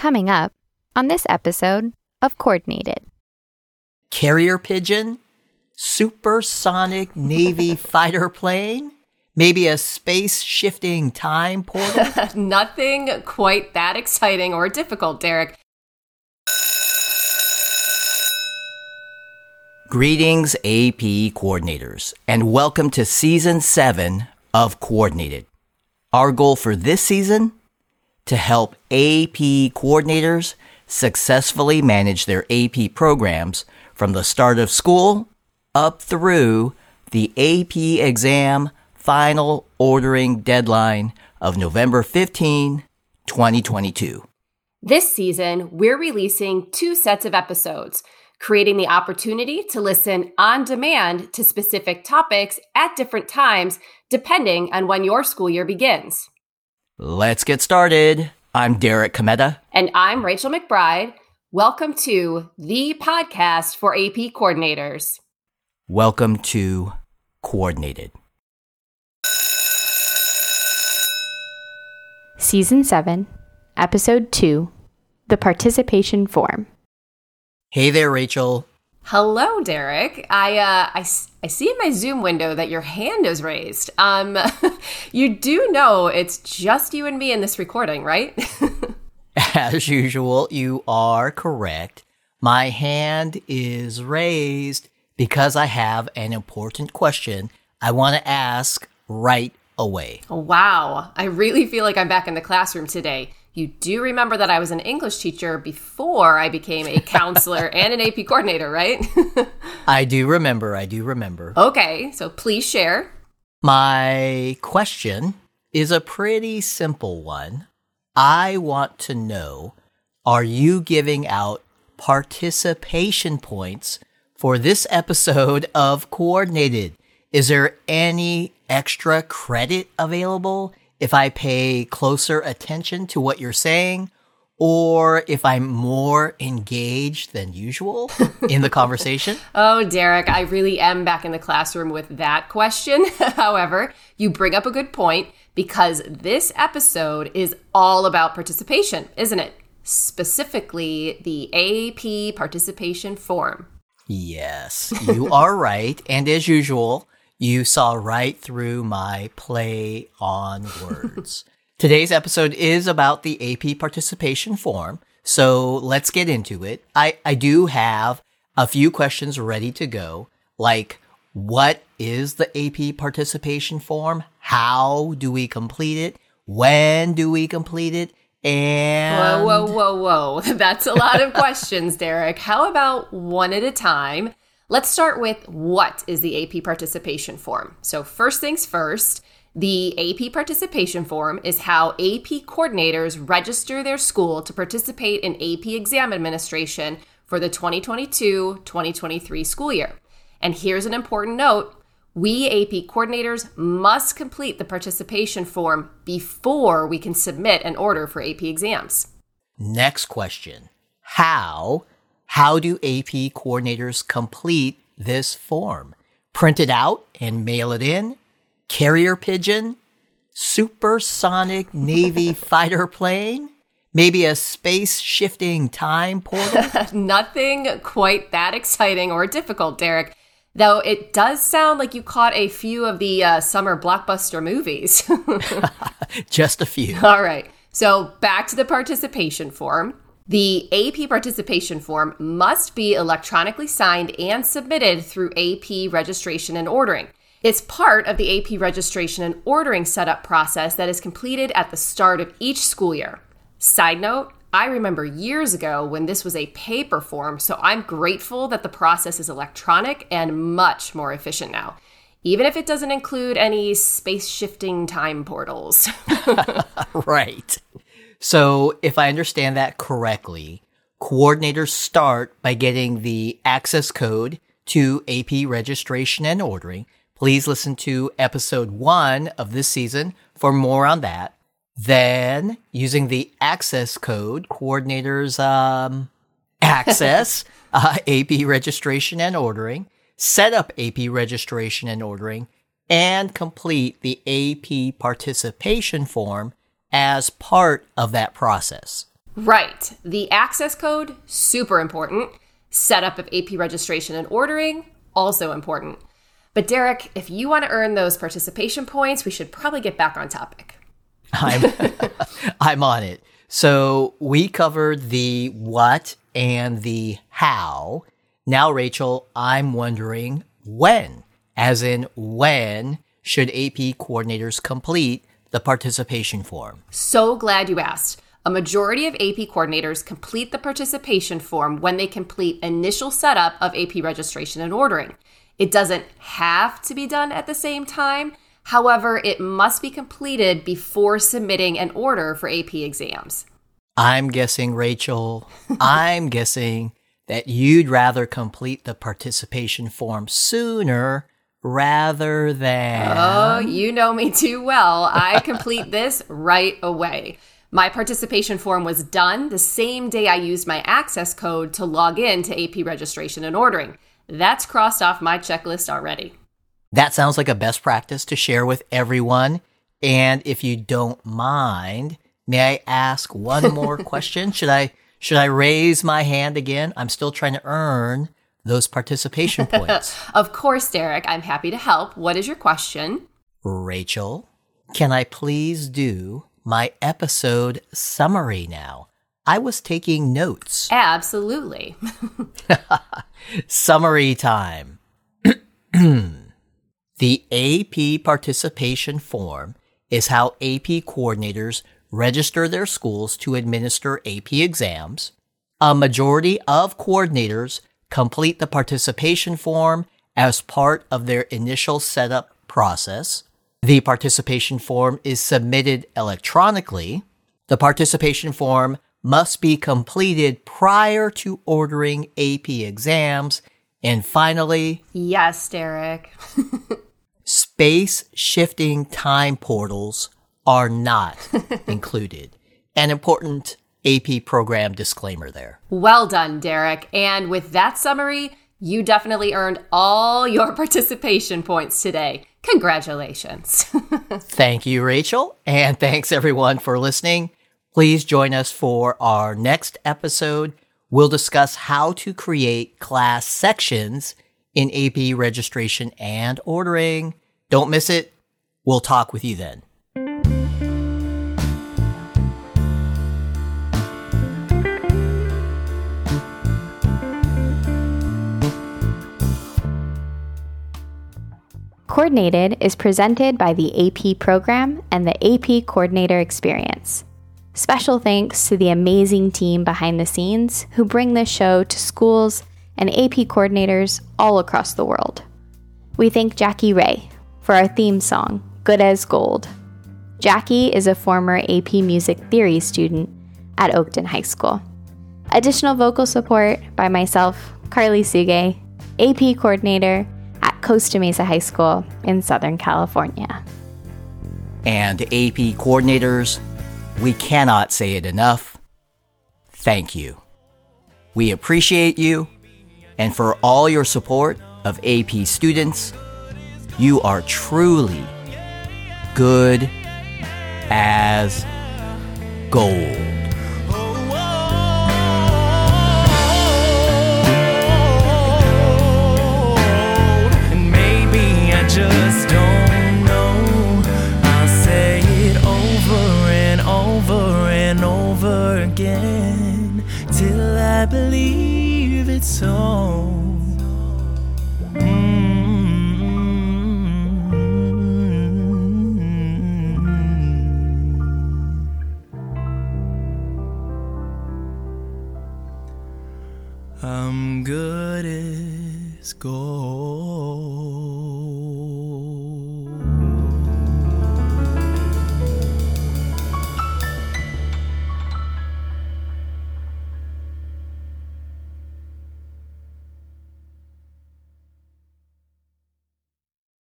Coming up on this episode of Coordinated. Carrier pigeon? Supersonic Navy fighter plane? Maybe a space shifting time portal? Nothing quite that exciting or difficult, Derek. Greetings, AP coordinators, and welcome to season seven of Coordinated. Our goal for this season? To help AP coordinators successfully manage their AP programs from the start of school up through the AP exam final ordering deadline of November 15, 2022. This season, we're releasing two sets of episodes creating the opportunity to listen on demand to specific topics at different times, depending on when your school year begins. Let's get started. I'm Derek Cometa. And I'm Rachel McBride. Welcome to the podcast for AP coordinators. Welcome to Coordinated. Season 7, Episode 2 The Participation Form. Hey there, Rachel. Hello, Derek. I, uh, I, I see in my Zoom window that your hand is raised. Um, you do know it's just you and me in this recording, right? As usual, you are correct. My hand is raised because I have an important question I want to ask right away. Wow. I really feel like I'm back in the classroom today. You do remember that I was an English teacher before I became a counselor and an AP coordinator, right? I do remember. I do remember. Okay, so please share. My question is a pretty simple one. I want to know are you giving out participation points for this episode of Coordinated? Is there any extra credit available? If I pay closer attention to what you're saying or if I'm more engaged than usual in the conversation? oh, Derek, I really am back in the classroom with that question. However, you bring up a good point because this episode is all about participation, isn't it? Specifically, the AP participation form. Yes, you are right. And as usual, you saw right through my play on words. Today's episode is about the AP participation form. So let's get into it. I, I do have a few questions ready to go, like what is the AP participation form? How do we complete it? When do we complete it? And whoa, whoa, whoa, whoa. That's a lot of questions, Derek. How about one at a time? Let's start with what is the AP participation form. So, first things first, the AP participation form is how AP coordinators register their school to participate in AP exam administration for the 2022 2023 school year. And here's an important note we AP coordinators must complete the participation form before we can submit an order for AP exams. Next question How how do AP coordinators complete this form? Print it out and mail it in? Carrier pigeon? Supersonic Navy fighter plane? Maybe a space shifting time portal? Nothing quite that exciting or difficult, Derek. Though it does sound like you caught a few of the uh, summer blockbuster movies. Just a few. All right. So back to the participation form. The AP participation form must be electronically signed and submitted through AP registration and ordering. It's part of the AP registration and ordering setup process that is completed at the start of each school year. Side note, I remember years ago when this was a paper form, so I'm grateful that the process is electronic and much more efficient now, even if it doesn't include any space shifting time portals. right. So, if I understand that correctly, coordinators start by getting the access code to AP registration and ordering. Please listen to episode one of this season for more on that. Then, using the access code, coordinators um, access uh, AP registration and ordering, set up AP registration and ordering, and complete the AP participation form as part of that process. Right. The access code, super important. Setup of AP registration and ordering, also important. But Derek, if you want to earn those participation points, we should probably get back on topic. I'm I'm on it. So we covered the what and the how. Now, Rachel, I'm wondering when, as in when should AP coordinators complete the participation form? So glad you asked. A majority of AP coordinators complete the participation form when they complete initial setup of AP registration and ordering. It doesn't have to be done at the same time. However, it must be completed before submitting an order for AP exams. I'm guessing, Rachel, I'm guessing that you'd rather complete the participation form sooner rather than. Oh, you know me too well. I complete this right away. My participation form was done the same day I used my access code to log in to AP registration and ordering. That's crossed off my checklist already. That sounds like a best practice to share with everyone. And if you don't mind, may I ask one more question? Should I should I raise my hand again? I'm still trying to earn those participation points. of course, Derek. I'm happy to help. What is your question? Rachel, can I please do my episode summary now? I was taking notes. Absolutely. summary time. the AP participation form is how AP coordinators register their schools to administer AP exams. A majority of coordinators complete the participation form as part of their initial setup process. The participation form is submitted electronically. The participation form must be completed prior to ordering AP exams. And finally, yes, Derek. space shifting time portals are not included. An important AP program disclaimer there. Well done, Derek. And with that summary, you definitely earned all your participation points today. Congratulations. Thank you, Rachel. And thanks everyone for listening. Please join us for our next episode. We'll discuss how to create class sections in AP registration and ordering. Don't miss it. We'll talk with you then. Coordinated is presented by the AP program and the AP Coordinator Experience. Special thanks to the amazing team behind the scenes who bring this show to schools and AP coordinators all across the world. We thank Jackie Ray for our theme song, Good as Gold. Jackie is a former AP Music Theory student at Oakton High School. Additional vocal support by myself, Carly Suge, AP coordinator Costa Mesa High School in Southern California. And AP coordinators, we cannot say it enough. Thank you. We appreciate you, and for all your support of AP students, you are truly good as gold. Believe it's so. Mm. I'm good as gold.